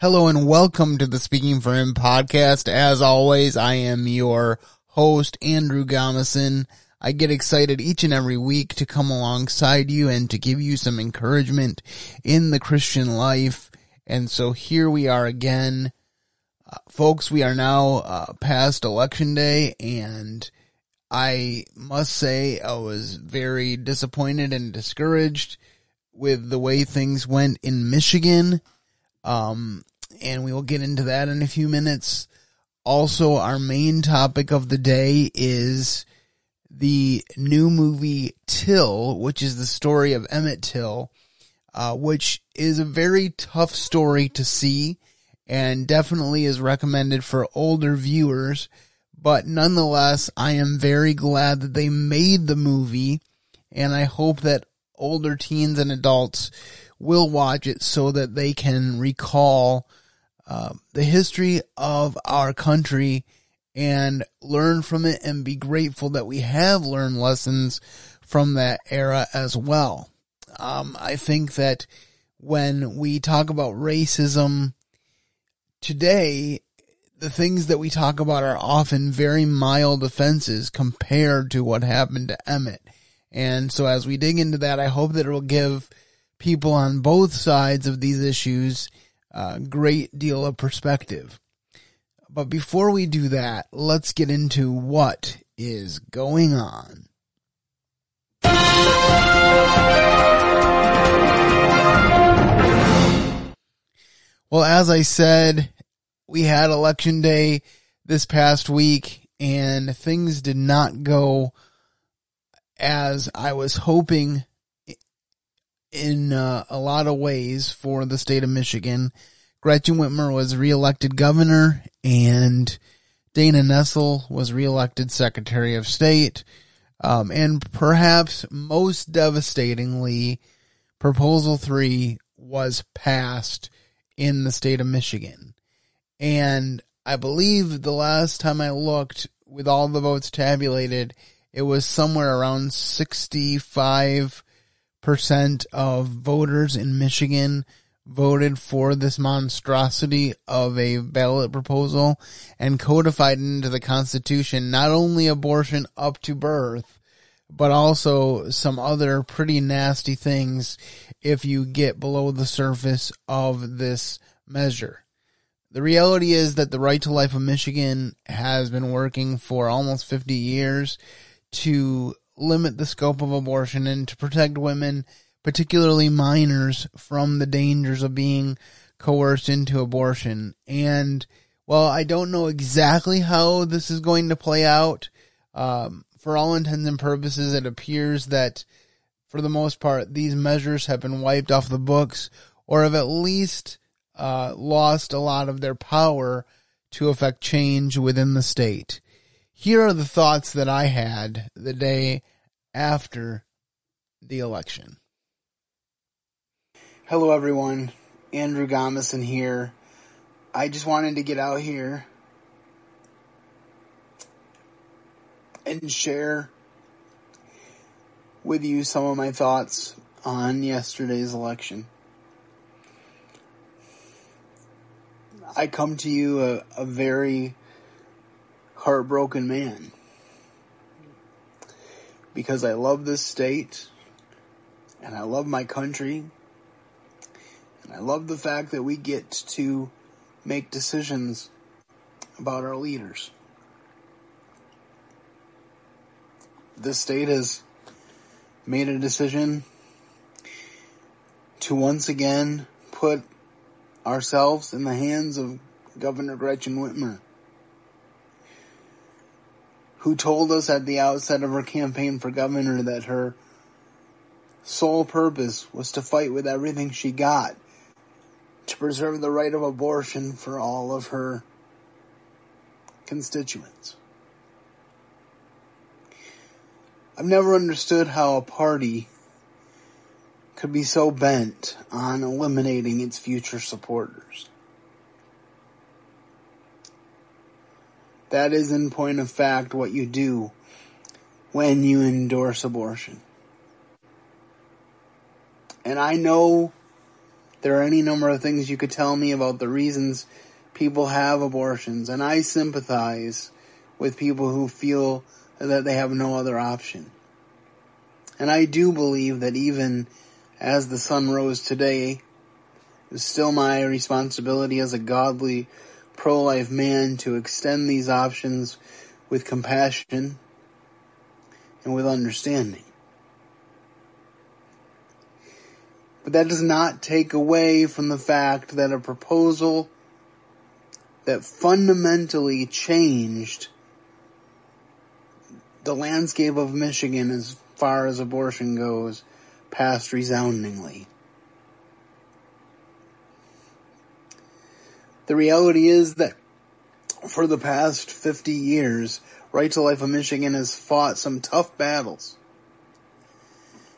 Hello and welcome to the Speaking for Him podcast. As always, I am your host, Andrew Gomison. I get excited each and every week to come alongside you and to give you some encouragement in the Christian life. And so here we are again. Uh, folks, we are now uh, past election day and I must say I was very disappointed and discouraged with the way things went in Michigan. Um, and we will get into that in a few minutes. Also, our main topic of the day is the new movie Till, which is the story of Emmett Till, uh, which is a very tough story to see and definitely is recommended for older viewers. But nonetheless, I am very glad that they made the movie and I hope that older teens and adults will watch it so that they can recall uh, the history of our country and learn from it and be grateful that we have learned lessons from that era as well. Um, I think that when we talk about racism today, the things that we talk about are often very mild offenses compared to what happened to Emmett. And so as we dig into that, I hope that it will give people on both sides of these issues a great deal of perspective. But before we do that, let's get into what is going on. Well, as I said, we had election day this past week and things did not go as I was hoping in uh, a lot of ways for the state of Michigan. Gretchen Whitmer was reelected governor and Dana Nessel was reelected Secretary of State. Um, and perhaps most devastatingly, Proposal 3 was passed in the state of Michigan. And I believe the last time I looked, with all the votes tabulated, it was somewhere around 65 percent of voters in Michigan voted for this monstrosity of a ballot proposal and codified into the Constitution not only abortion up to birth, but also some other pretty nasty things if you get below the surface of this measure. The reality is that the Right to Life of Michigan has been working for almost 50 years to limit the scope of abortion and to protect women, particularly minors, from the dangers of being coerced into abortion. And well, I don't know exactly how this is going to play out. Um, for all intents and purposes, it appears that for the most part, these measures have been wiped off the books or have at least uh, lost a lot of their power to affect change within the state. Here are the thoughts that I had the day after the election. Hello, everyone. Andrew Gomison here. I just wanted to get out here and share with you some of my thoughts on yesterday's election. I come to you a, a very heartbroken man because I love this state and I love my country and I love the fact that we get to make decisions about our leaders. This state has made a decision to once again put ourselves in the hands of Governor Gretchen Whitmer who told us at the outset of her campaign for governor that her sole purpose was to fight with everything she got to preserve the right of abortion for all of her constituents. I've never understood how a party could be so bent on eliminating its future supporters. That is in point of fact what you do when you endorse abortion. And I know There are any number of things you could tell me about the reasons people have abortions, and I sympathize with people who feel that they have no other option. And I do believe that even as the sun rose today, it's still my responsibility as a godly pro-life man to extend these options with compassion and with understanding. But that does not take away from the fact that a proposal that fundamentally changed the landscape of Michigan as far as abortion goes passed resoundingly. The reality is that for the past 50 years, Right to Life of Michigan has fought some tough battles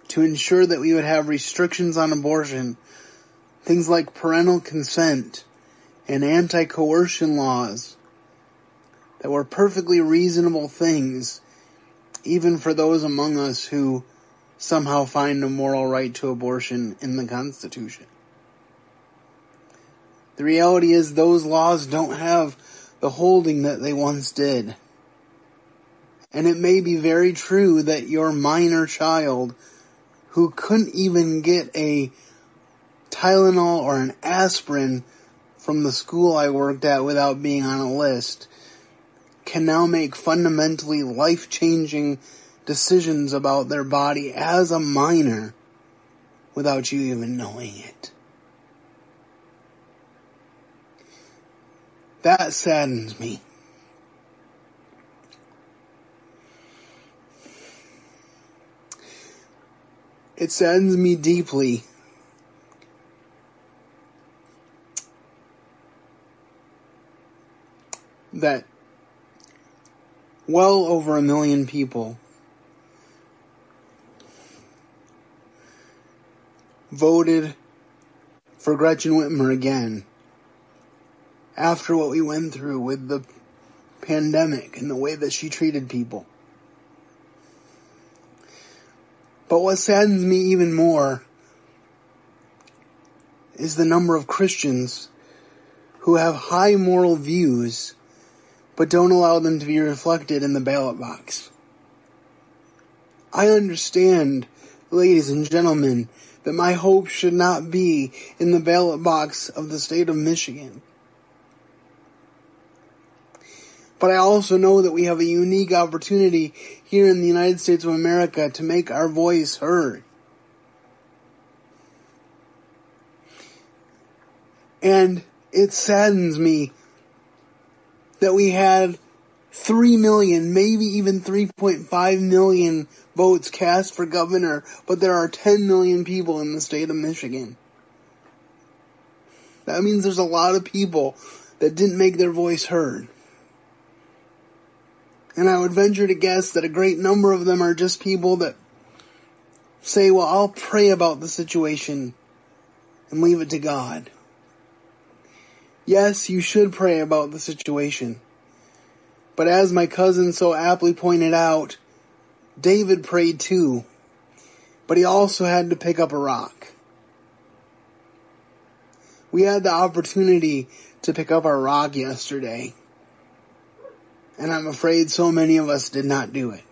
to ensure that we would have restrictions on abortion, things like parental consent and anti-coercion laws that were perfectly reasonable things even for those among us who somehow find a moral right to abortion in the Constitution. The reality is those laws don't have the holding that they once did. And it may be very true that your minor child who couldn't even get a Tylenol or an aspirin from the school I worked at without being on a list can now make fundamentally life changing decisions about their body as a minor without you even knowing it. That saddens me. It saddens me deeply that well over a million people voted for Gretchen Whitmer again after what we went through with the pandemic and the way that she treated people. But what saddens me even more is the number of Christians who have high moral views but don't allow them to be reflected in the ballot box. I understand, ladies and gentlemen, that my hope should not be in the ballot box of the state of Michigan. But I also know that we have a unique opportunity here in the United States of America to make our voice heard. And it saddens me that we had 3 million, maybe even 3.5 million votes cast for governor, but there are 10 million people in the state of Michigan. That means there's a lot of people that didn't make their voice heard. And I would venture to guess that a great number of them are just people that say, well, I'll pray about the situation and leave it to God. Yes, you should pray about the situation. But as my cousin so aptly pointed out, David prayed too. But he also had to pick up a rock. We had the opportunity to pick up our rock yesterday. And I'm afraid so many of us did not do it.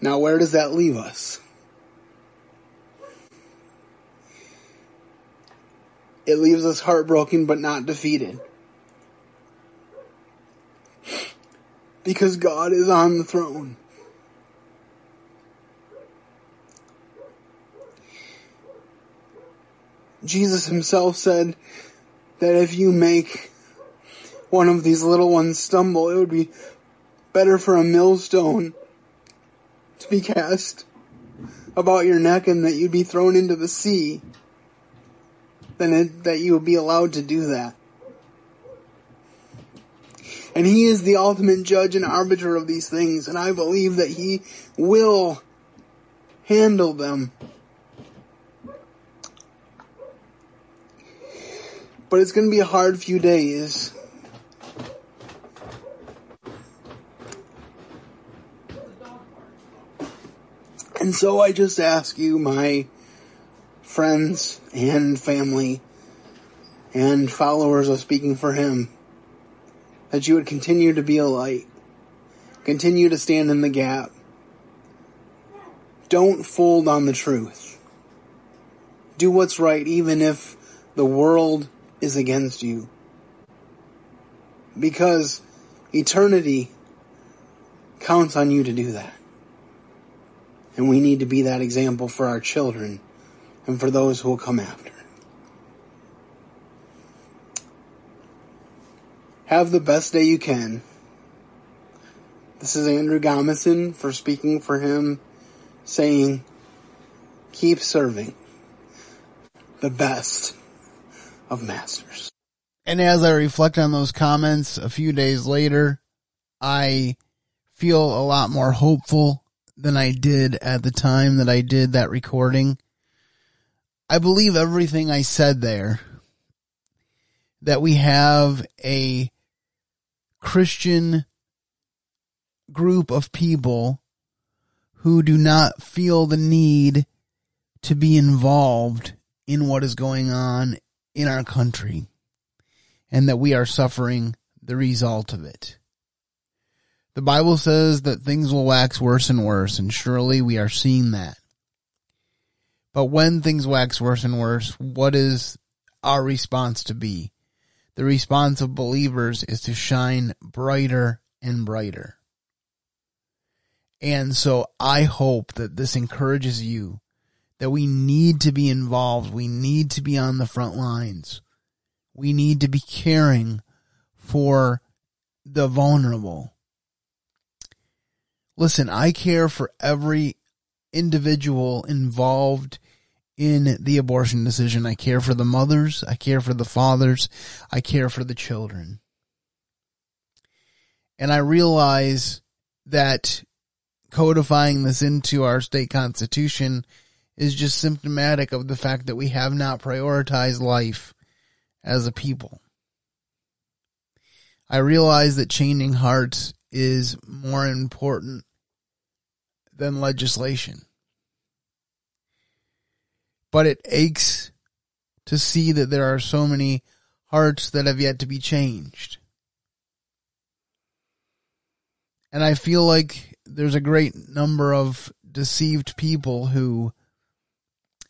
Now where does that leave us? It leaves us heartbroken but not defeated. Because God is on the throne. Jesus himself said that if you make one of these little ones stumble, it would be better for a millstone to be cast about your neck and that you'd be thrown into the sea than it, that you would be allowed to do that. And he is the ultimate judge and arbiter of these things, and I believe that he will handle them. But it's going to be a hard few days. And so I just ask you, my friends and family and followers of Speaking for Him, that you would continue to be a light, continue to stand in the gap. Don't fold on the truth. Do what's right even if the world is against you. Because eternity counts on you to do that. And we need to be that example for our children and for those who will come after. Have the best day you can. This is Andrew Gomison for speaking for him, saying, keep serving the best of masters. And as I reflect on those comments a few days later, I feel a lot more hopeful than I did at the time that I did that recording. I believe everything I said there that we have a Christian group of people who do not feel the need to be involved in what is going on in our country and that we are suffering the result of it. The Bible says that things will wax worse and worse, and surely we are seeing that. But when things wax worse and worse, what is our response to be? The response of believers is to shine brighter and brighter. And so I hope that this encourages you that we need to be involved. We need to be on the front lines. We need to be caring for the vulnerable. Listen, I care for every individual involved in the abortion decision. I care for the mothers. I care for the fathers. I care for the children. And I realize that codifying this into our state constitution is just symptomatic of the fact that we have not prioritized life as a people. I realize that changing hearts is more important than legislation. But it aches to see that there are so many hearts that have yet to be changed. And I feel like there's a great number of deceived people who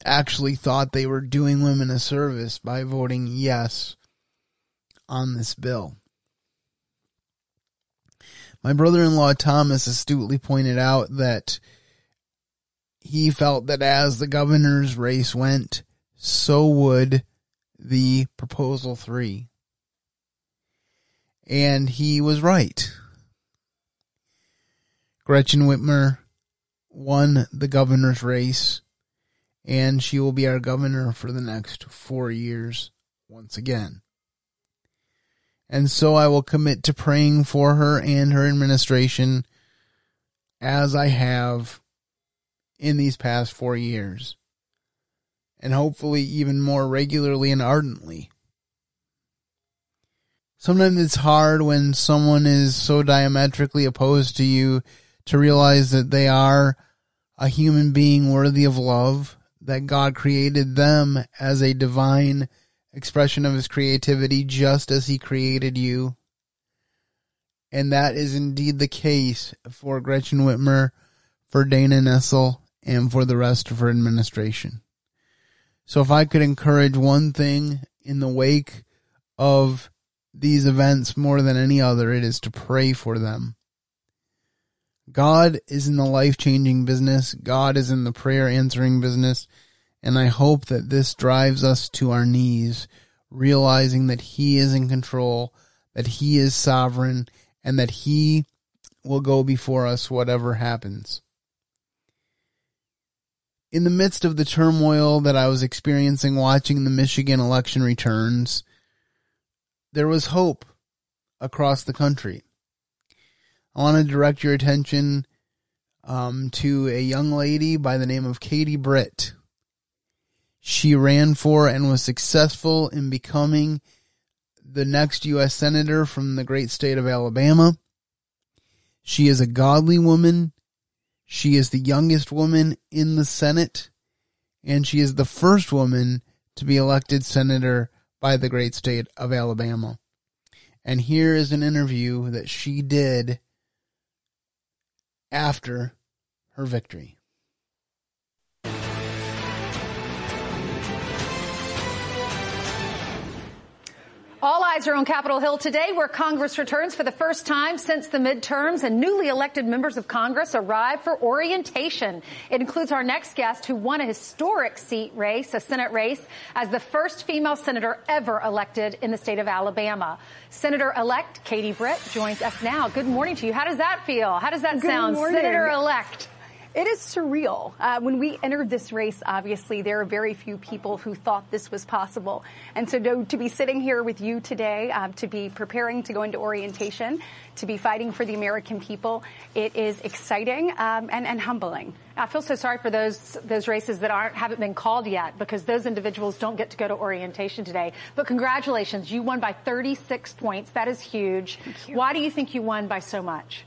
actually thought they were doing women a service by voting yes on this bill. My brother in law Thomas astutely pointed out that he felt that as the governor's race went, so would the proposal three. And he was right. Gretchen Whitmer won the governor's race, and she will be our governor for the next four years once again. And so I will commit to praying for her and her administration as I have in these past four years. And hopefully even more regularly and ardently. Sometimes it's hard when someone is so diametrically opposed to you to realize that they are a human being worthy of love, that God created them as a divine expression of his creativity just as he created you. And that is indeed the case for Gretchen Whitmer, for Dana Nessel, and for the rest of her administration. So if I could encourage one thing in the wake of these events more than any other, it is to pray for them. God is in the life changing business. God is in the prayer answering business. And I hope that this drives us to our knees, realizing that He is in control, that He is sovereign, and that He will go before us whatever happens. In the midst of the turmoil that I was experiencing watching the Michigan election returns, there was hope across the country. I want to direct your attention um, to a young lady by the name of Katie Britt. She ran for and was successful in becoming the next U.S. Senator from the great state of Alabama. She is a godly woman. She is the youngest woman in the Senate, and she is the first woman to be elected senator by the great state of Alabama. And here is an interview that she did after her victory. All eyes are on Capitol Hill today, where Congress returns for the first time since the midterms, and newly elected members of Congress arrive for orientation. It includes our next guest, who won a historic seat race, a Senate race, as the first female senator ever elected in the state of Alabama. Senator-elect Katie Britt joins us now. Good morning to you. How does that feel? How does that Good sound. Senator-elect? It is surreal. Uh, when we entered this race, obviously, there are very few people who thought this was possible. And so to, to be sitting here with you today, uh, to be preparing to go into orientation, to be fighting for the American people, it is exciting um, and, and humbling. I feel so sorry for those those races that aren't haven't been called yet because those individuals don't get to go to orientation today. But congratulations, you won by 36 points. That is huge. Why do you think you won by so much?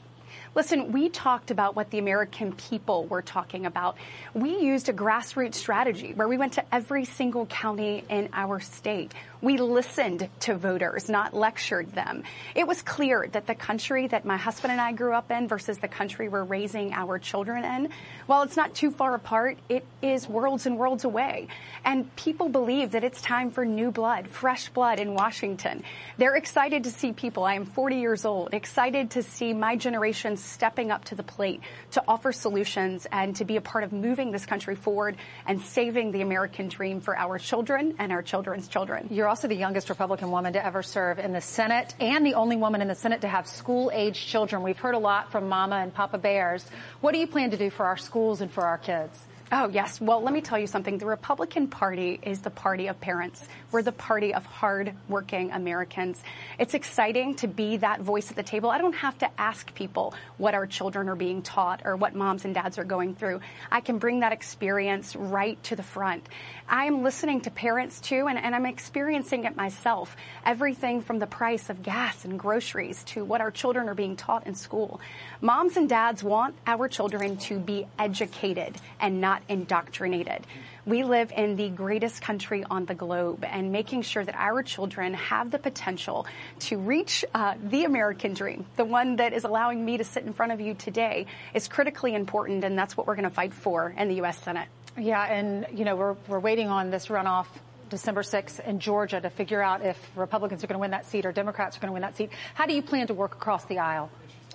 Listen, we talked about what the American people were talking about. We used a grassroots strategy where we went to every single county in our state. We listened to voters, not lectured them. It was clear that the country that my husband and I grew up in versus the country we're raising our children in, while it's not too far apart, it is worlds and worlds away. And people believe that it's time for new blood, fresh blood in Washington. They're excited to see people. I am 40 years old, excited to see my generation stepping up to the plate to offer solutions and to be a part of moving this country forward and saving the American dream for our children and our children's children. You're also the youngest Republican woman to ever serve in the Senate and the only woman in the Senate to have school age children. We've heard a lot from Mama and Papa Bears. What do you plan to do for our schools and for our kids? Oh, yes. Well, let me tell you something. The Republican Party is the party of parents. We're the party of hard-working Americans. It's exciting to be that voice at the table. I don't have to ask people what our children are being taught or what moms and dads are going through. I can bring that experience right to the front. I'm listening to parents too, and, and I'm experiencing it myself. Everything from the price of gas and groceries to what our children are being taught in school. Moms and dads want our children to be educated and not indoctrinated. We live in the greatest country on the globe, and making sure that our children have the potential to reach uh, the American dream, the one that is allowing me to sit in front of you today, is critically important, and that's what we're going to fight for in the U.S. Senate. Yeah, and you know we're we're waiting on this runoff December 6th in Georgia to figure out if Republicans are going to win that seat or Democrats are going to win that seat. How do you plan to work across the aisle?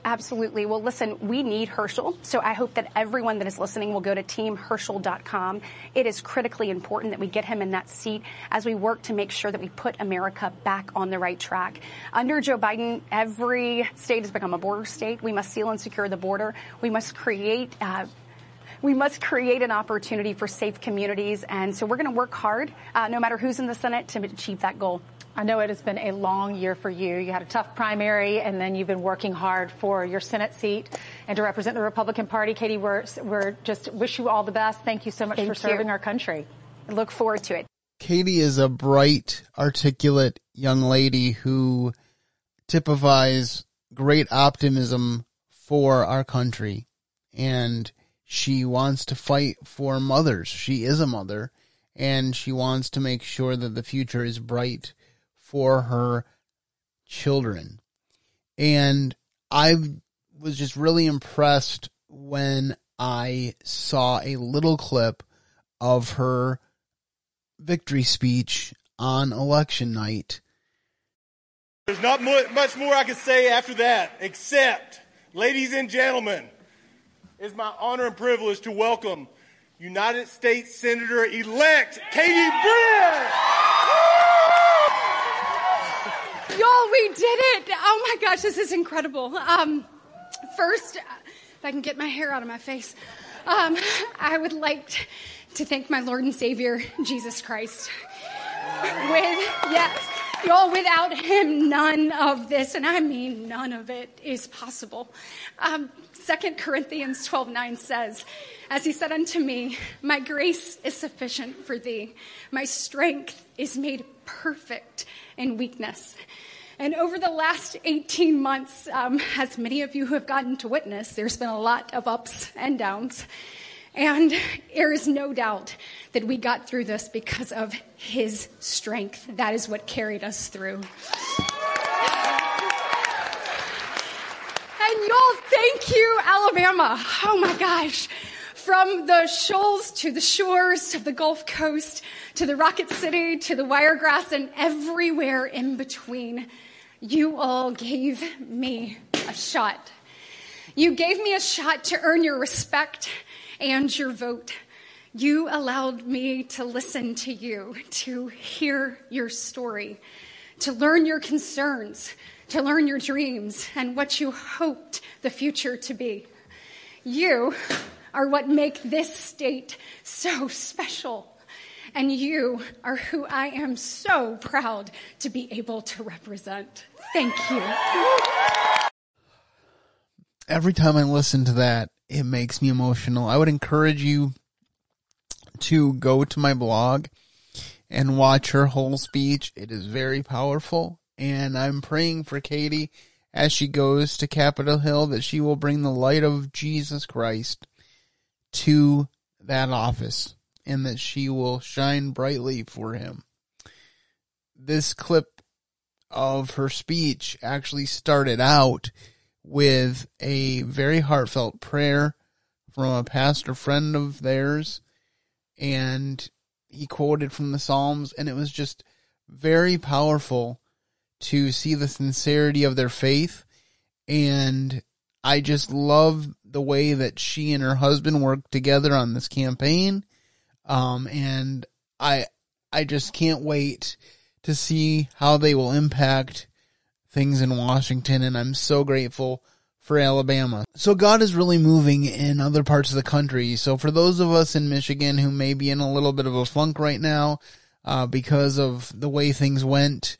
Absolutely. Well, listen, we need Herschel. So I hope that everyone that is listening will go to teamherschel.com. It is critically important that we get him in that seat as we work to make sure that we put America back on the right track. Under Joe Biden, every state has become a border state. We must seal and secure the border. We must create uh, we must create an opportunity for safe communities. And so we're going to work hard, uh, no matter who's in the Senate, to achieve that goal. I know it has been a long year for you. You had a tough primary, and then you've been working hard for your Senate seat and to represent the Republican Party. Katie, we're, we're just wish you all the best. Thank you so much Thank for serving you. our country. I look forward to it. Katie is a bright, articulate young lady who typifies great optimism for our country. And she wants to fight for mothers. She is a mother and she wants to make sure that the future is bright for her children. And I was just really impressed when I saw a little clip of her victory speech on election night. There's not much more I can say after that, except, ladies and gentlemen, it's my honor and privilege to welcome United States Senator elect Katie Britt. Y'all, we did it! Oh my gosh, this is incredible. Um, first, if I can get my hair out of my face, um, I would like to thank my Lord and Savior, Jesus Christ. With, yes, y'all, without him, none of this, and I mean none of it, is possible. Um, 2 Corinthians 12 9 says, As he said unto me, My grace is sufficient for thee, my strength is made perfect in weakness. And over the last 18 months, um, as many of you have gotten to witness, there's been a lot of ups and downs. And there is no doubt that we got through this because of his strength. That is what carried us through. And y'all, thank you, Alabama. Oh my gosh. From the shoals to the shores to the Gulf Coast to the Rocket City to the Wiregrass and everywhere in between, you all gave me a shot. You gave me a shot to earn your respect and your vote. You allowed me to listen to you, to hear your story, to learn your concerns, to learn your dreams and what you hoped the future to be. You are what make this state so special. And you are who I am so proud to be able to represent. Thank you. Every time I listen to that, it makes me emotional. I would encourage you to go to my blog and watch her whole speech. It is very powerful. And I'm praying for Katie as she goes to Capitol Hill that she will bring the light of Jesus Christ to that office and that she will shine brightly for him. This clip of her speech actually started out with a very heartfelt prayer from a pastor friend of theirs and he quoted from the Psalms and it was just very powerful to see the sincerity of their faith. And I just love the way that she and her husband worked together on this campaign. Um and I I just can't wait to see how they will impact things in Washington, and I'm so grateful for Alabama. So God is really moving in other parts of the country. So for those of us in Michigan who may be in a little bit of a funk right now, uh, because of the way things went,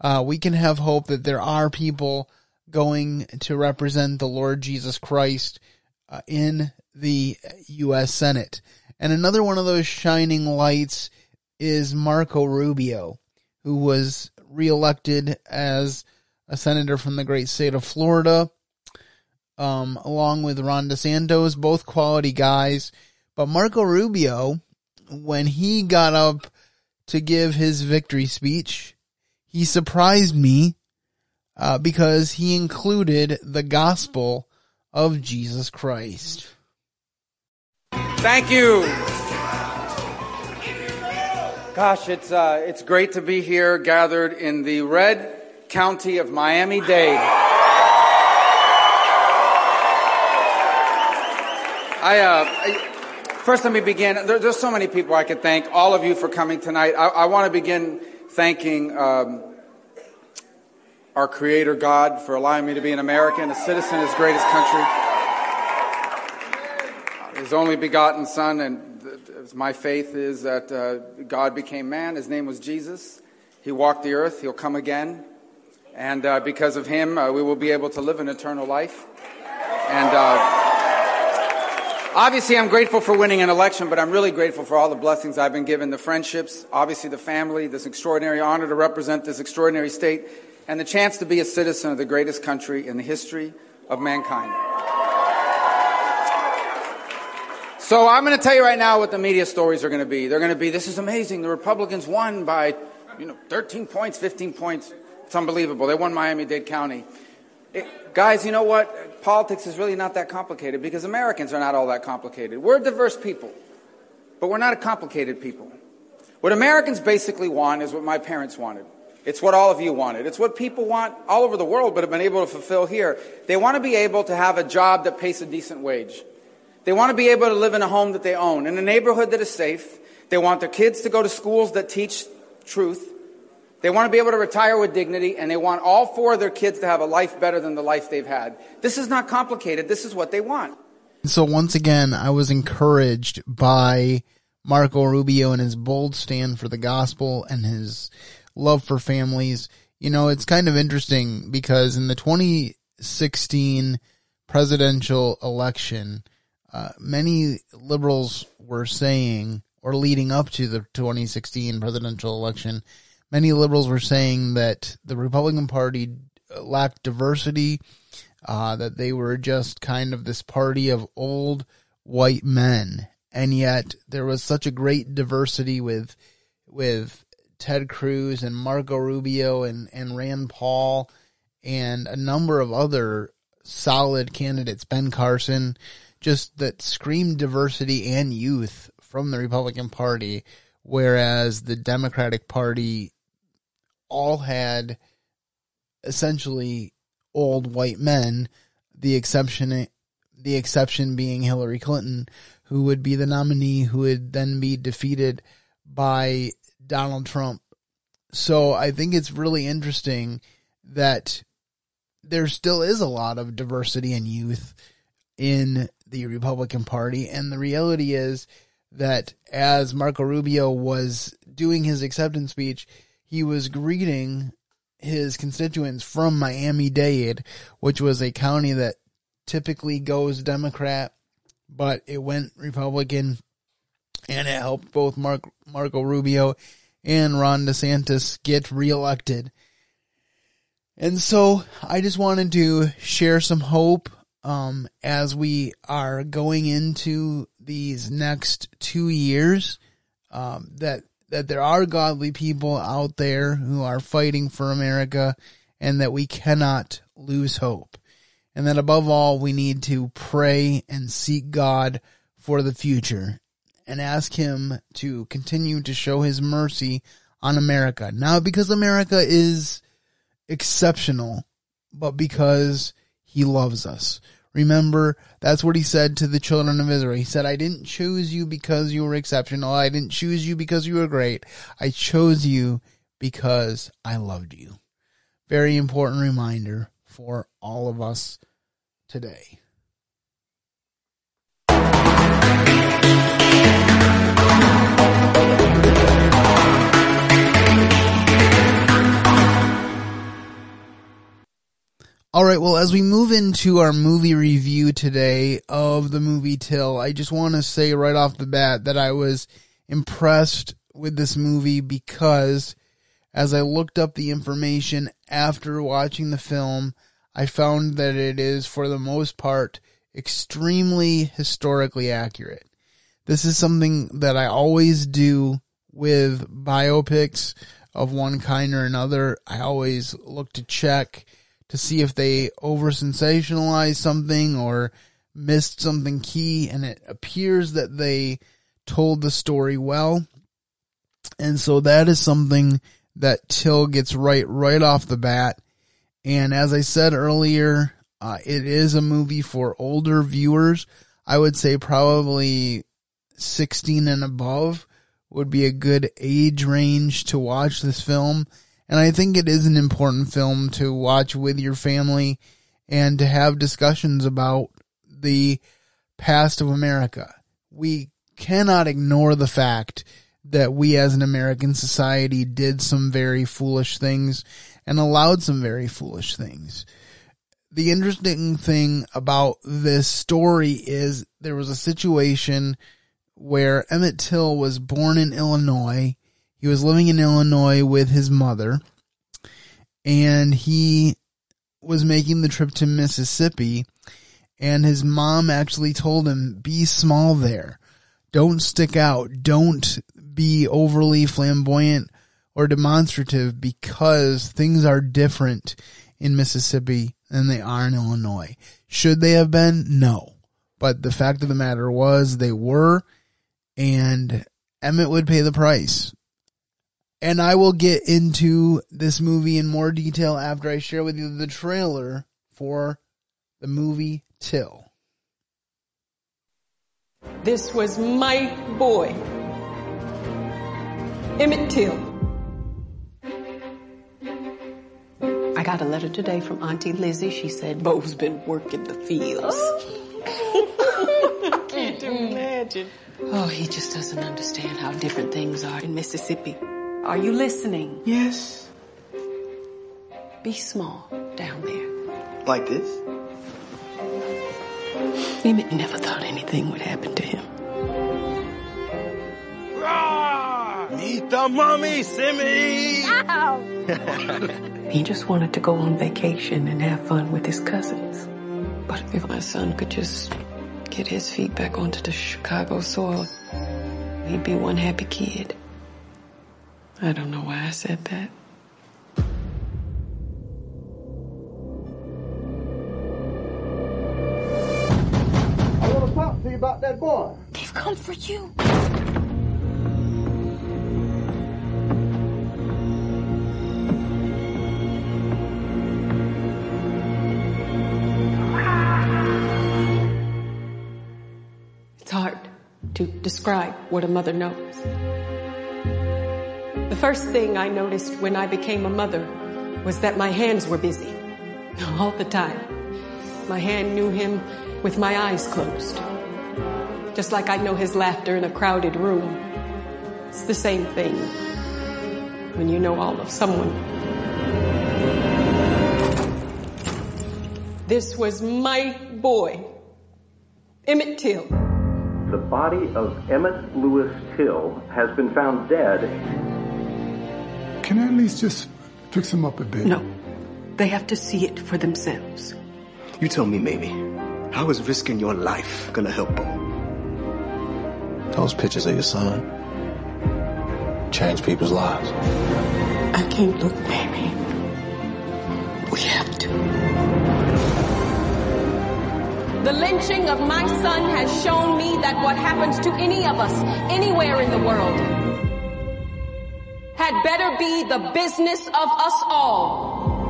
uh, we can have hope that there are people going to represent the Lord Jesus Christ uh, in the U.S. Senate. And another one of those shining lights is Marco Rubio, who was reelected as a senator from the great state of Florida, um, along with Ron DeSantis, both quality guys. But Marco Rubio, when he got up to give his victory speech, he surprised me uh, because he included the gospel of Jesus Christ. Thank you. Gosh, it's uh, it's great to be here, gathered in the red county of Miami Dade. I, uh, I, first let me begin. There, there's so many people I could thank. All of you for coming tonight. I, I want to begin thanking um, our Creator God for allowing me to be an American, a citizen of His greatest country. His only begotten Son, and my faith is that uh, God became man. His name was Jesus. He walked the earth. He'll come again. And uh, because of him, uh, we will be able to live an eternal life. And uh, obviously, I'm grateful for winning an election, but I'm really grateful for all the blessings I've been given the friendships, obviously, the family, this extraordinary honor to represent this extraordinary state, and the chance to be a citizen of the greatest country in the history of mankind. So I'm going to tell you right now what the media stories are going to be. They're going to be, this is amazing. The Republicans won by, you know, 13 points, 15 points. It's unbelievable. They won Miami-Dade County. It, guys, you know what? Politics is really not that complicated because Americans are not all that complicated. We're a diverse people, but we're not a complicated people. What Americans basically want is what my parents wanted. It's what all of you wanted. It's what people want all over the world but have been able to fulfill here. They want to be able to have a job that pays a decent wage. They want to be able to live in a home that they own, in a neighborhood that is safe. They want their kids to go to schools that teach truth. They want to be able to retire with dignity, and they want all four of their kids to have a life better than the life they've had. This is not complicated. This is what they want. So once again, I was encouraged by Marco Rubio and his bold stand for the gospel and his love for families. You know, it's kind of interesting because in the 2016 presidential election, uh, many liberals were saying, or leading up to the 2016 presidential election, many liberals were saying that the Republican Party lacked diversity, uh, that they were just kind of this party of old white men. and yet there was such a great diversity with with Ted Cruz and Marco Rubio and, and Rand Paul and a number of other solid candidates, Ben Carson, just that screamed diversity and youth from the Republican Party, whereas the Democratic Party all had essentially old white men, the exception the exception being Hillary Clinton, who would be the nominee who would then be defeated by Donald Trump. So I think it's really interesting that there still is a lot of diversity and youth in the Republican Party. And the reality is that as Marco Rubio was doing his acceptance speech, he was greeting his constituents from Miami Dade, which was a county that typically goes Democrat, but it went Republican and it helped both Mark, Marco Rubio and Ron DeSantis get reelected. And so I just wanted to share some hope um, as we are going into these next two years um, that that there are godly people out there who are fighting for America and that we cannot lose hope. And that above all, we need to pray and seek God for the future and ask Him to continue to show His mercy on America. Not because America is exceptional, but because He loves us. Remember, that's what he said to the children of Israel. He said, I didn't choose you because you were exceptional. I didn't choose you because you were great. I chose you because I loved you. Very important reminder for all of us today. All right, well, as we move into our movie review today of the movie Till, I just want to say right off the bat that I was impressed with this movie because as I looked up the information after watching the film, I found that it is, for the most part, extremely historically accurate. This is something that I always do with biopics of one kind or another. I always look to check to see if they over sensationalized something or missed something key and it appears that they told the story well. And so that is something that Till gets right right off the bat. And as I said earlier, uh, it is a movie for older viewers. I would say probably 16 and above would be a good age range to watch this film. And I think it is an important film to watch with your family and to have discussions about the past of America. We cannot ignore the fact that we as an American society did some very foolish things and allowed some very foolish things. The interesting thing about this story is there was a situation where Emmett Till was born in Illinois he was living in Illinois with his mother, and he was making the trip to Mississippi, and his mom actually told him, be small there. Don't stick out. Don't be overly flamboyant or demonstrative because things are different in Mississippi than they are in Illinois. Should they have been? No. But the fact of the matter was they were, and Emmett would pay the price. And I will get into this movie in more detail after I share with you the trailer for the movie Till. This was my boy, Emmett Till. I got a letter today from Auntie Lizzie. She said Bo's been working the fields. I Can't imagine. Oh, he just doesn't understand how different things are in Mississippi. Are you listening? Yes. Be small down there. Like this? Emmett never thought anything would happen to him. Meet the mummy, Simmy! He just wanted to go on vacation and have fun with his cousins. But if my son could just get his feet back onto the Chicago soil, he'd be one happy kid. I don't know why I said that. I want to talk to you about that boy. They've come for you. It's hard to describe what a mother knows. The first thing I noticed when I became a mother was that my hands were busy. All the time. My hand knew him with my eyes closed. Just like I know his laughter in a crowded room. It's the same thing when you know all of someone. This was my boy, Emmett Till. The body of Emmett Lewis Till has been found dead. Can I at least just fix them up a bit? No. They have to see it for themselves. You tell me, Mamie, how is risking your life gonna help them? Those pictures of your son change people's lives. I can't look, baby. We have to. The lynching of my son has shown me that what happens to any of us, anywhere in the world, had better be the business of us all.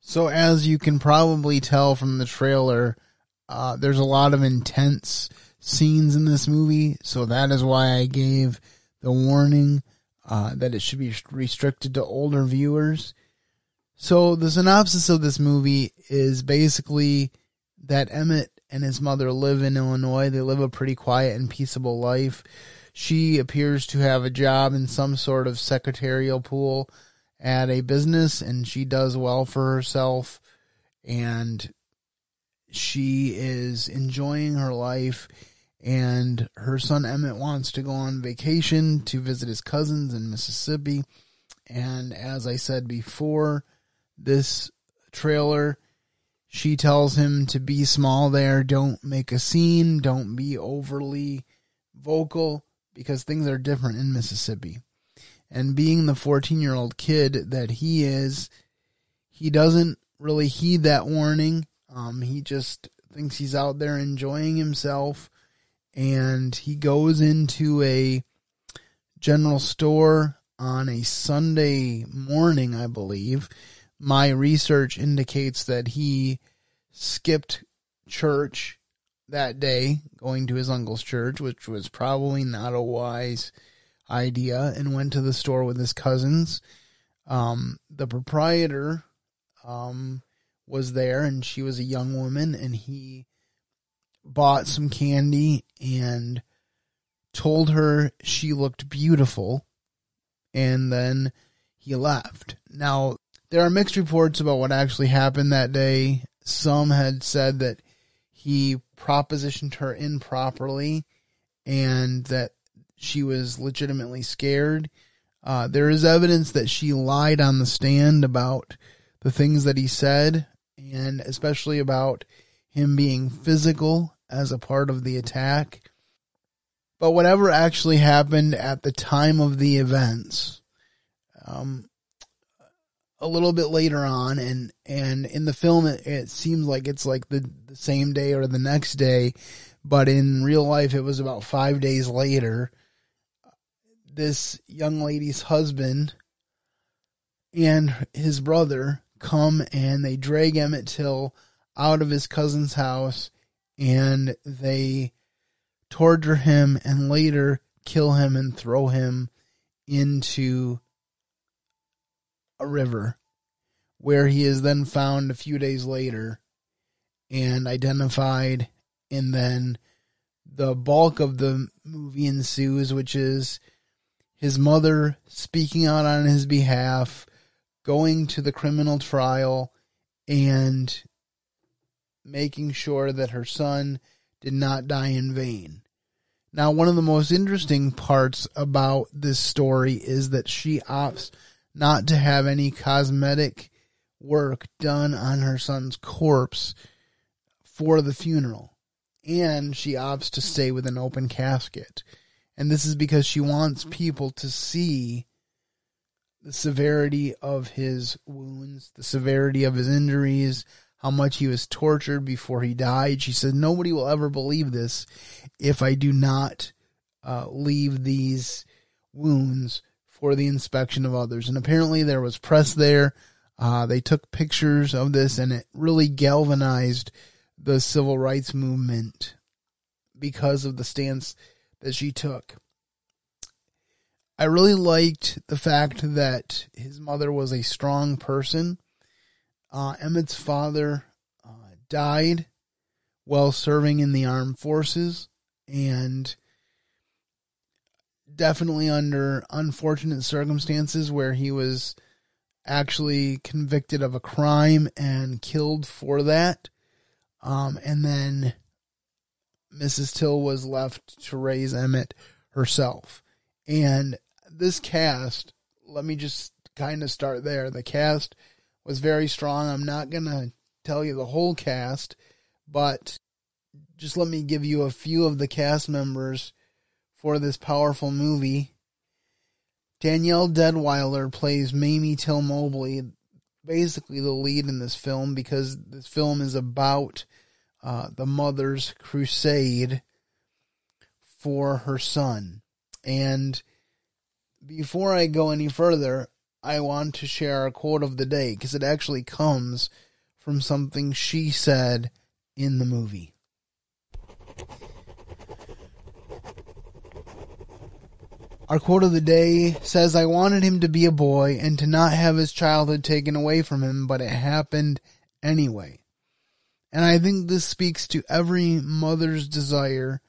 So as you can probably tell from the trailer, uh, there's a lot of intense scenes in this movie. So that is why I gave the warning uh, that it should be restricted to older viewers. So the synopsis of this movie is basically that Emmett and his mother live in Illinois. They live a pretty quiet and peaceable life. She appears to have a job in some sort of secretarial pool at a business and she does well for herself and she is enjoying her life and her son Emmett wants to go on vacation to visit his cousins in Mississippi and as I said before this trailer she tells him to be small there don't make a scene don't be overly vocal because things are different in Mississippi and being the 14 year old kid that he is, he doesn't really heed that warning. Um, he just thinks he's out there enjoying himself and he goes into a general store on a Sunday morning, I believe. My research indicates that he skipped church that day, going to his uncle's church, which was probably not a wise idea and went to the store with his cousins. Um, the proprietor um, was there, and she was a young woman, and he bought some candy and told her she looked beautiful, and then he left. Now, there are mixed reports about what actually happened that day. Some had said that he propositioned her improperly and that she was legitimately scared. Uh, there is evidence that she lied on the stand about the things that he said, and especially about him being physical as a part of the attack. But whatever actually happened at the time of the events, um, a little bit later on, and and in the film, it, it seems like it's like the, the same day or the next day, but in real life, it was about five days later this young lady's husband and his brother come and they drag Emmett Till out of his cousin's house and they torture him and later kill him and throw him into a river where he is then found a few days later and identified and then the bulk of the movie ensues which is his mother speaking out on his behalf, going to the criminal trial, and making sure that her son did not die in vain. Now, one of the most interesting parts about this story is that she opts not to have any cosmetic work done on her son's corpse for the funeral. And she opts to stay with an open casket. And this is because she wants people to see the severity of his wounds, the severity of his injuries, how much he was tortured before he died. She said, Nobody will ever believe this if I do not uh, leave these wounds for the inspection of others. And apparently there was press there. Uh, they took pictures of this and it really galvanized the civil rights movement because of the stance that she took. I really liked the fact that his mother was a strong person. Uh, Emmett's father uh, died while serving in the armed forces and definitely under unfortunate circumstances where he was actually convicted of a crime and killed for that. Um, and then Mrs. Till was left to raise Emmett herself. And this cast, let me just kind of start there. The cast was very strong. I'm not going to tell you the whole cast, but just let me give you a few of the cast members for this powerful movie. Danielle Deadwyler plays Mamie Till Mobley, basically the lead in this film because this film is about uh, the mother's crusade for her son. And before I go any further, I want to share a quote of the day because it actually comes from something she said in the movie. Our quote of the day says, I wanted him to be a boy and to not have his childhood taken away from him, but it happened anyway. And I think this speaks to every mother's desire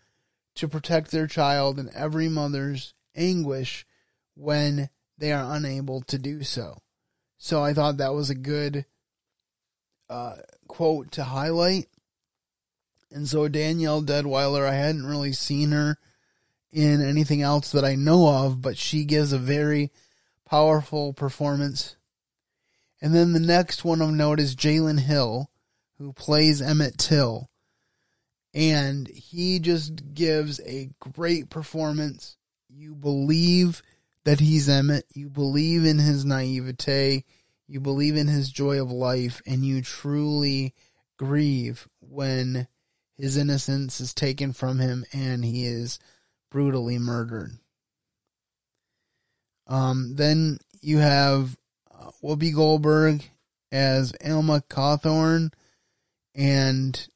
to protect their child and every mother's anguish when they are unable to do so. So I thought that was a good uh, quote to highlight. And so Danielle Deadwyler, I hadn't really seen her in anything else that I know of, but she gives a very powerful performance. And then the next one of note is Jalyn Hill, who plays Emmett Till. And he just gives a great performance. You believe that he's Emmett. You believe in his naivete. You believe in his joy of life. And you truly grieve when his innocence is taken from him and he is brutally murdered. Um, then you have uh, Whoopi Goldberg as Alma Cawthorn, and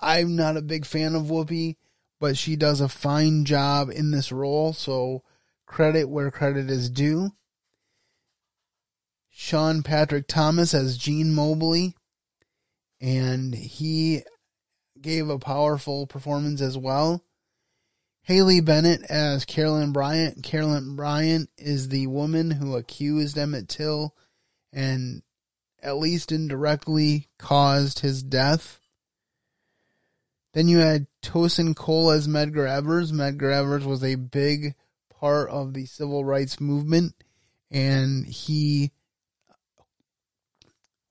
I'm not a big fan of Whoopi, but she does a fine job in this role, so credit where credit is due. Sean Patrick Thomas as Gene Mobley, and he gave a powerful performance as well. Haley Bennett as Carolyn Bryant. Carolyn Bryant is the woman who accused Emmett Till and at least indirectly caused his death. Then you had Tosin Cole as Medgar Evers. Medgar Evers was a big part of the civil rights movement and he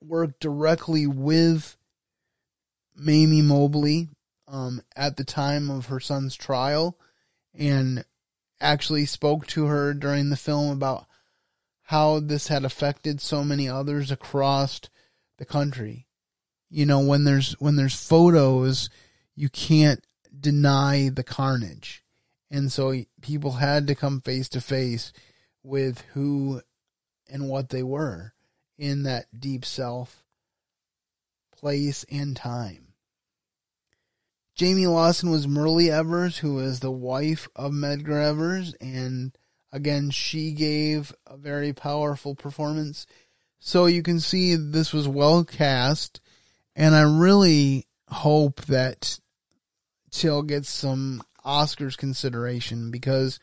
worked directly with Mamie Mobley um, at the time of her son's trial and actually spoke to her during the film about how this had affected so many others across the country. You know, when there's when there's photos, you can't deny the carnage. And so people had to come face to face with who and what they were in that deep self place and time. Jayme Lawson was Myrlie Evers, who was the wife of Medgar Evers, and again, she gave a very powerful performance. So you can see this was well cast, and I really hope that Till gets some Oscars consideration because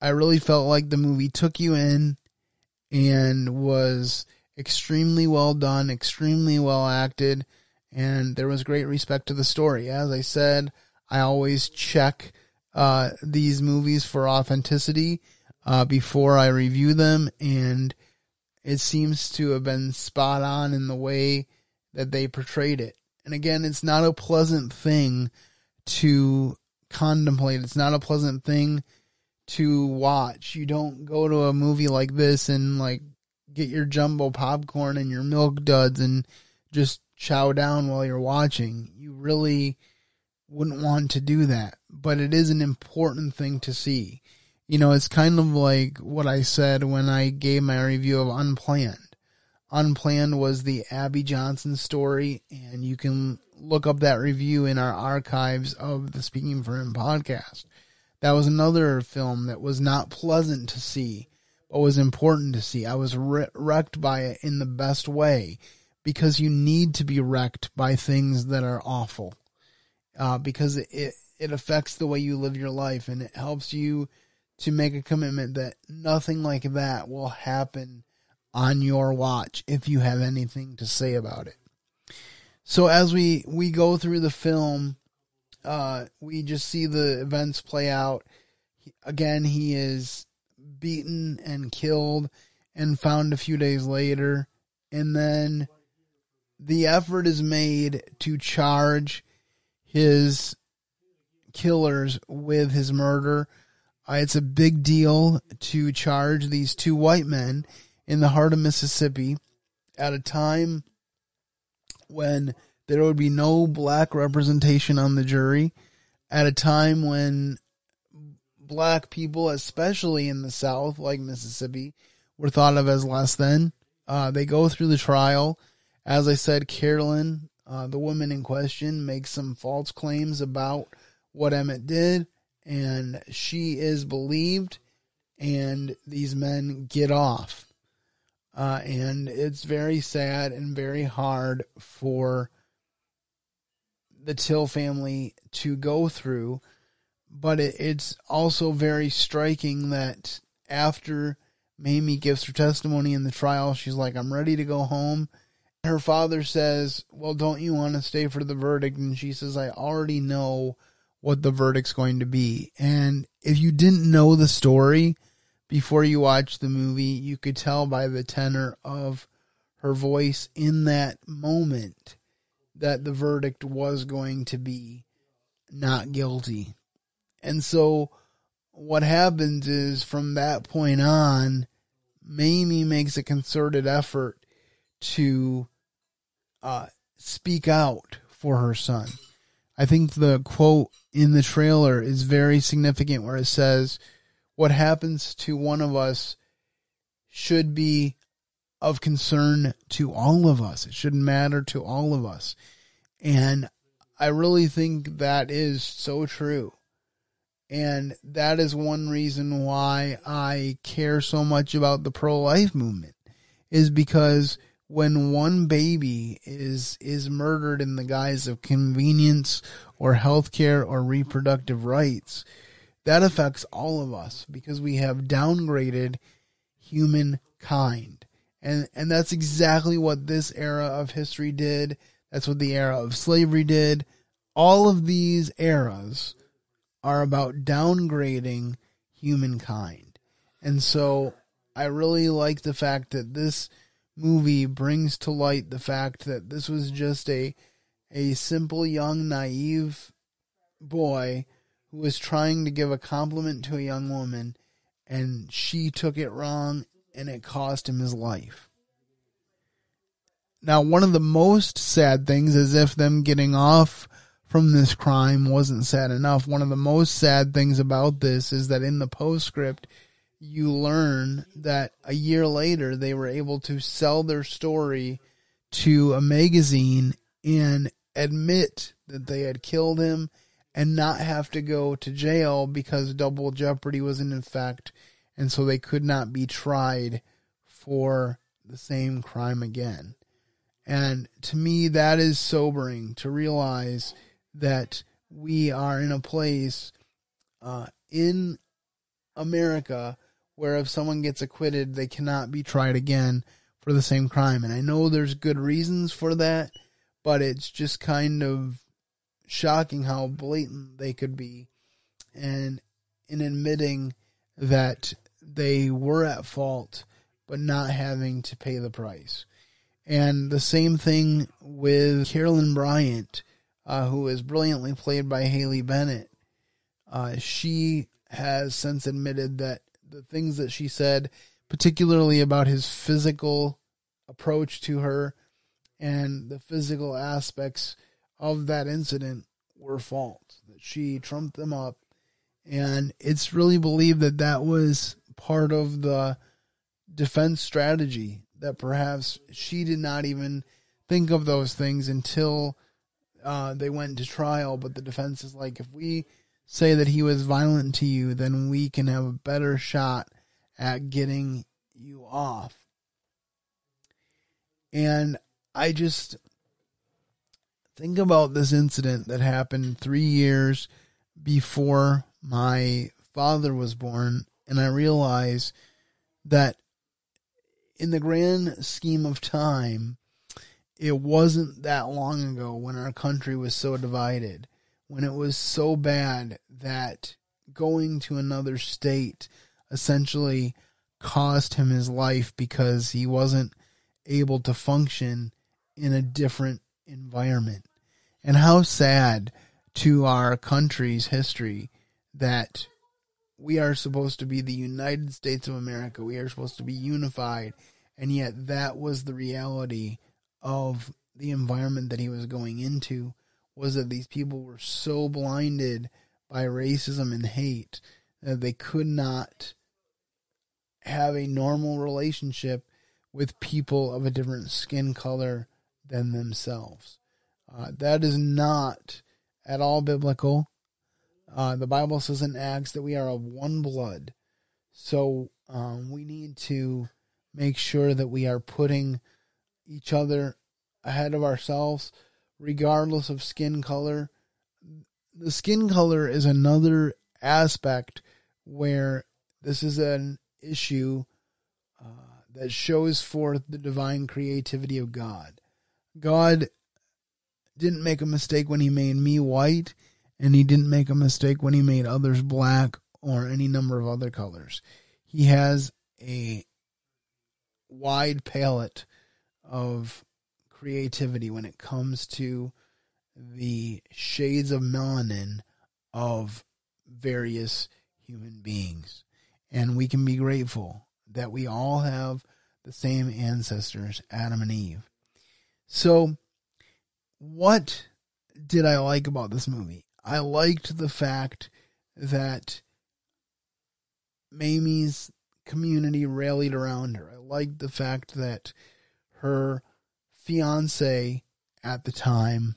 I really felt like the movie took you in and was extremely well done, extremely well acted and there was great respect to the story. As I said, I always check uh, these movies for authenticity uh, before I review them, and it seems to have been spot on in the way that they portrayed it. And again, it's not a pleasant thing to contemplate. It's not a pleasant thing to watch. You don't go to a movie like this and like get your jumbo popcorn and your milk duds and just chow down while you're watching. You really wouldn't want to do that, but it is an important thing to see. You know, it's kind of like what I said when I gave my review of Unplanned. Unplanned was the Abby Johnson story, and you can look up that review in our archives of the Speaking for Him podcast. That was another film that was not pleasant to see, but was important to see. I was wrecked by it in the best way because you need to be wrecked by things that are awful uh, because it it affects the way you live your life and it helps you to make a commitment that nothing like that will happen on your watch if you have anything to say about it. So as we we go through the film, uh, we just see the events play out. Again, he is beaten and killed and found a few days later, and then the effort is made to charge his killers with his murder. Uh, it's a big deal to charge these two white men in the heart of Mississippi at a time when there would be no black representation on the jury, at a time when black people, especially in the South, like Mississippi, were thought of as less than. Uh, they go through the trial. As I said, Carolyn, uh, the woman in question, makes some false claims about what Emmett did, and she is believed, and these men get off. Uh, and it's very sad and very hard for the Till family to go through. But it, it's also very striking that after Mamie gives her testimony in the trial, she's like, I'm ready to go home. Her father says, Well, don't you want to stay for the verdict? And she says, I already know what the verdict's going to be. And if you didn't know the story before you watched the movie, you could tell by the tenor of her voice in that moment that the verdict was going to be not guilty. And so what happens is from that point on, Mamie makes a concerted effort to uh, speak out for her son. I think the quote in the trailer is very significant where it says, What happens to one of us should be of concern to all of us. It shouldn't matter to all of us. And I really think that is so true. And that is one reason why I care so much about the pro life movement is because when one baby is is murdered in the guise of convenience or healthcare or reproductive rights, that affects all of us because we have downgraded humankind. And and that's exactly what this era of history did. That's what the era of slavery did. All of these eras are about downgrading humankind. And so I really like the fact that this movie brings to light the fact that this was just a a simple young naive boy who was trying to give a compliment to a young woman and she took it wrong and it cost him his life. Now, one of the most sad things is if them getting off from this crime wasn't sad enough. One of the most sad things about this is that in the postscript, you learn that a year later they were able to sell their story to a magazine and admit that they had killed him and not have to go to jail because double jeopardy was in effect and so they could not be tried for the same crime again. And to me that is sobering to realize that we are in a place uh, in America where if someone gets acquitted, they cannot be tried again for the same crime. And I know there's good reasons for that, but it's just kind of shocking how blatant they could be. and in admitting that they were at fault, but not having to pay the price. And the same thing with Carolyn Bryant, uh, who is brilliantly played by Haley Bennett. Uh, she has since admitted that the things that she said, particularly about his physical approach to her and the physical aspects of that incident, were false. That she trumped them up. And it's really believed that that was part of the defense strategy that perhaps she did not even think of those things until uh, they went to trial. But the defense is like, if we say that he was violent to you, then we can have a better shot at getting you off. And I just think about this incident that happened three years before my father was born, and I realize that in the grand scheme of time, it wasn't that long ago when our country was so divided, when it was so bad that going to another state essentially cost him his life because he wasn't able to function in a different environment. And how sad to our country's history that we are supposed to be the United States of America. We are supposed to be unified. And yet that was the reality of the environment that he was going into was that these people were so blinded by racism and hate that they could not have a normal relationship with people of a different skin color than themselves. Uh, that is not at all biblical. Uh, the Bible says in Acts that we are of one blood. So um, we need to make sure that we are putting each other ahead of ourselves, regardless of skin color. The skin color is another aspect where this is an issue uh, that shows forth the divine creativity of God. God didn't make a mistake when he made me white, and he didn't make a mistake when he made others black or any number of other colors. He has a wide palette of creativity when it comes to the shades of melanin of various human beings. And we can be grateful that we all have the same ancestors, Adam and Eve. So, what did I like about this movie? I liked the fact that Mamie's community rallied around her. I liked the fact that her fiance at the time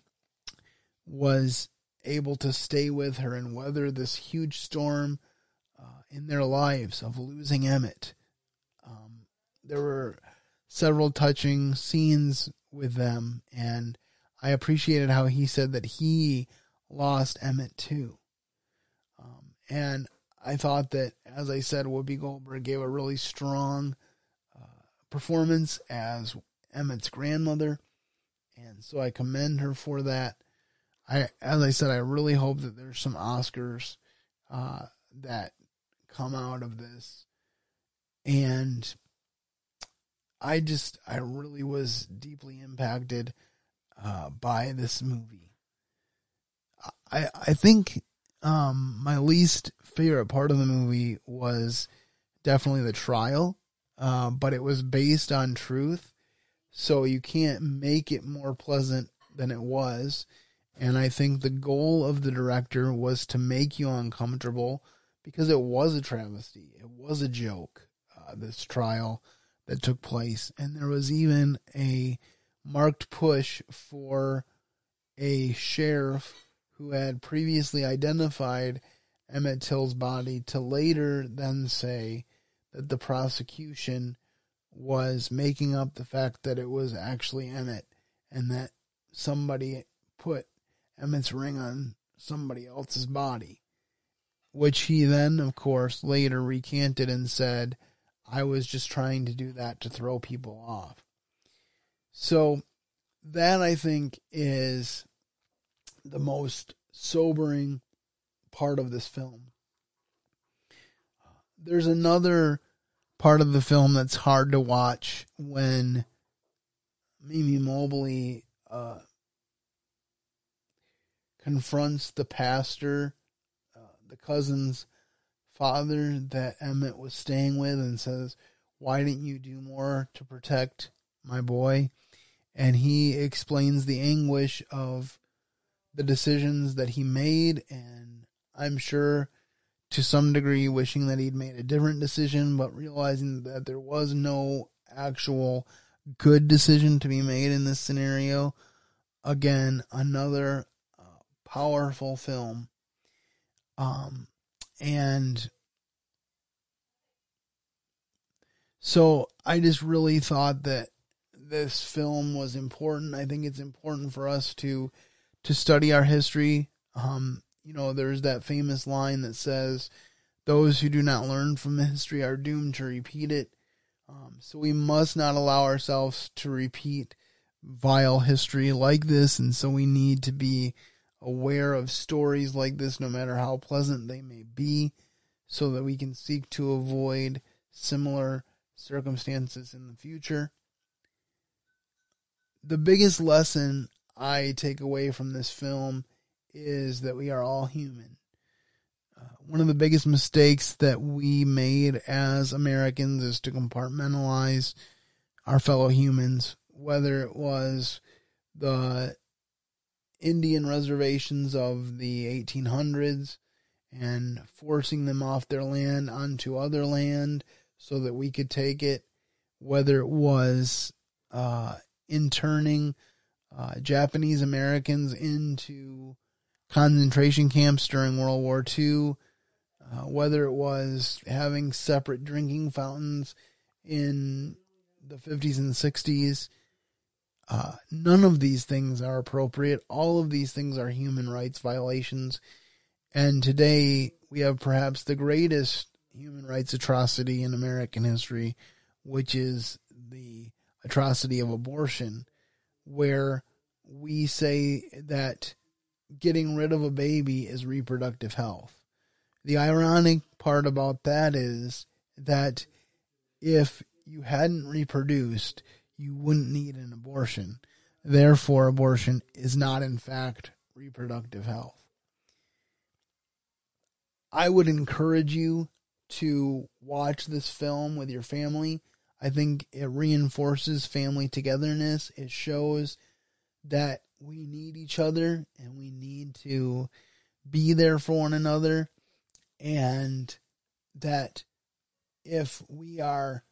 was able to stay with her and weather this huge storm uh, in their lives of losing Emmett. Um, there were several touching scenes with them, and I appreciated how he said that he lost Emmett too. Um, and I thought that, as I said, Whoopi Goldberg gave a really strong uh, performance as Emmett's grandmother, and so I commend her for that. I, as I said, I really hope that there's some Oscars uh, that come out of this, and I just, I really was deeply impacted uh, by this movie. I I think um, my least favorite part of the movie was definitely the trial, uh, but it was based on truth, so you can't make it more pleasant than it was. And I think the goal of the director was to make you uncomfortable because it was a travesty. It was a joke, uh, this trial that took place. And there was even a marked push for a sheriff who had previously identified Emmett Till's body to later then say that the prosecution was making up the fact that it was actually Emmett and that somebody put Emmett's ring on somebody else's body. Which he then, of course, later recanted and said, I was just trying to do that to throw people off. So that I think is the most sobering part of this film. There's another part of the film that's hard to watch when Mamie Mobley uh, confronts the pastor, uh, the cousin's father that Emmett was staying with, and says, Why didn't you do more to protect my boy? And he explains the anguish of the decisions that he made, and I'm sure to some degree wishing that he'd made a different decision, but realizing that there was no actual good decision to be made in this scenario. Again, another uh, powerful film. Um, and so I just really thought that this film was important. I think it's important for us to to study our history. Um, you know, there's that famous line that says, "Those who do not learn from history are doomed to repeat it." Um, so we must not allow ourselves to repeat vile history like this, and so we need to be aware of stories like this, no matter how pleasant they may be, so that we can seek to avoid similar circumstances in the future. The biggest lesson I take away from this film is that we are all human. Uh, one of the biggest mistakes that we made as Americans is to compartmentalize our fellow humans, whether it was the Indian reservations of the 1800s and forcing them off their land onto other land so that we could take it, whether it was uh, interning uh, Japanese Americans into concentration camps during World War II, uh, whether it was having separate drinking fountains in the 50s and 60s. Uh, none of these things are appropriate. All of these things are human rights violations. And today we have perhaps the greatest human rights atrocity in American history, which is the atrocity of abortion, where we say that getting rid of a baby is reproductive health. The ironic part about that is that if you hadn't reproduced, you wouldn't need an abortion. Therefore, abortion is not, in fact, reproductive health. I would encourage you to watch this film with your family. I think it reinforces family togetherness. It shows that we need each other and we need to be there for one another. And that if we are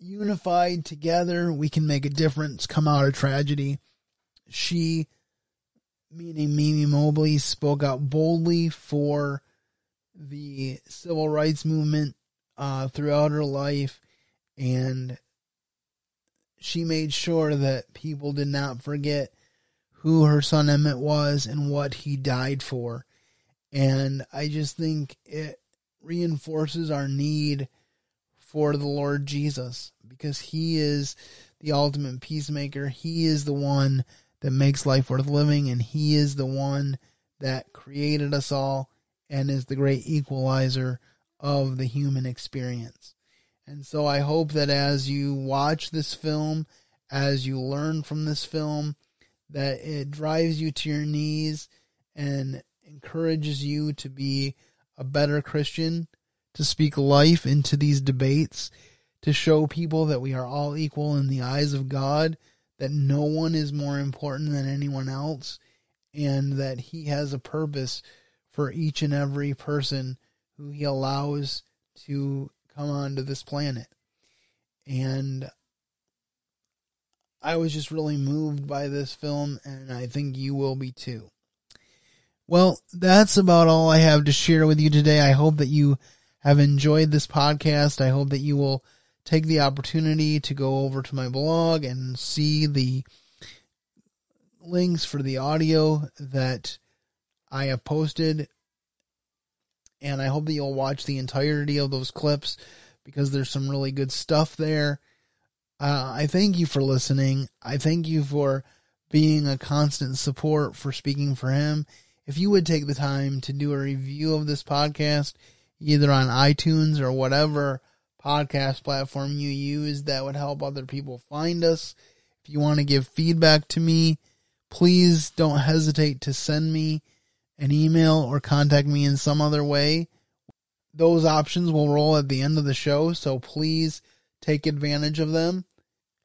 unified together we can make a difference come out of tragedy. She meaning Mamie mobley spoke out boldly for the civil rights movement uh, throughout her life. And she made sure that people did not forget who her son Emmett was and what he died for. And I just think it reinforces our need for the Lord Jesus because he is the ultimate peacemaker. He is the one that makes life worth living and he is the one that created us all and is the great equalizer of the human experience. And so I hope that as you watch this film, as you learn from this film, that it drives you to your knees and encourages you to be a better Christian, to speak life into these debates, to show people that we are all equal in the eyes of God, that no one is more important than anyone else, and that He has a purpose for each and every person who He allows to come onto this planet. And I was just really moved by this film, and I think you will be too. Well, that's about all I have to share with you today. I hope that you have enjoyed this podcast. I hope that you will take the opportunity to go over to my blog and see the links for the audio that I have posted and I hope that you'll watch the entirety of those clips because there's some really good stuff there. Uh, I thank you for listening. I thank you for being a constant support for speaking for him. if you would take the time to do a review of this podcast, either on iTunes or whatever podcast platform you use, that would help other people find us. If you want to give feedback to me, please don't hesitate to send me an email or contact me in some other way. Those options will roll at the end of the show, so please take advantage of them.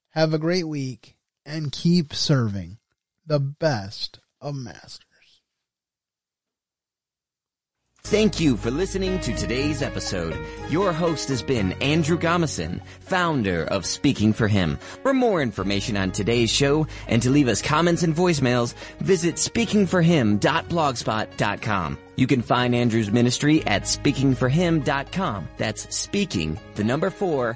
Have a great week and keep serving the best of masters. Thank you for listening to today's episode. Your host has been Andrew Gomison, founder of Speaking for Him. For more information on today's show and to leave us comments and voicemails, visit speakingforhim.blogspot.com. You can find Andrew's ministry at speakingforhim.com. That's speaking, the number four,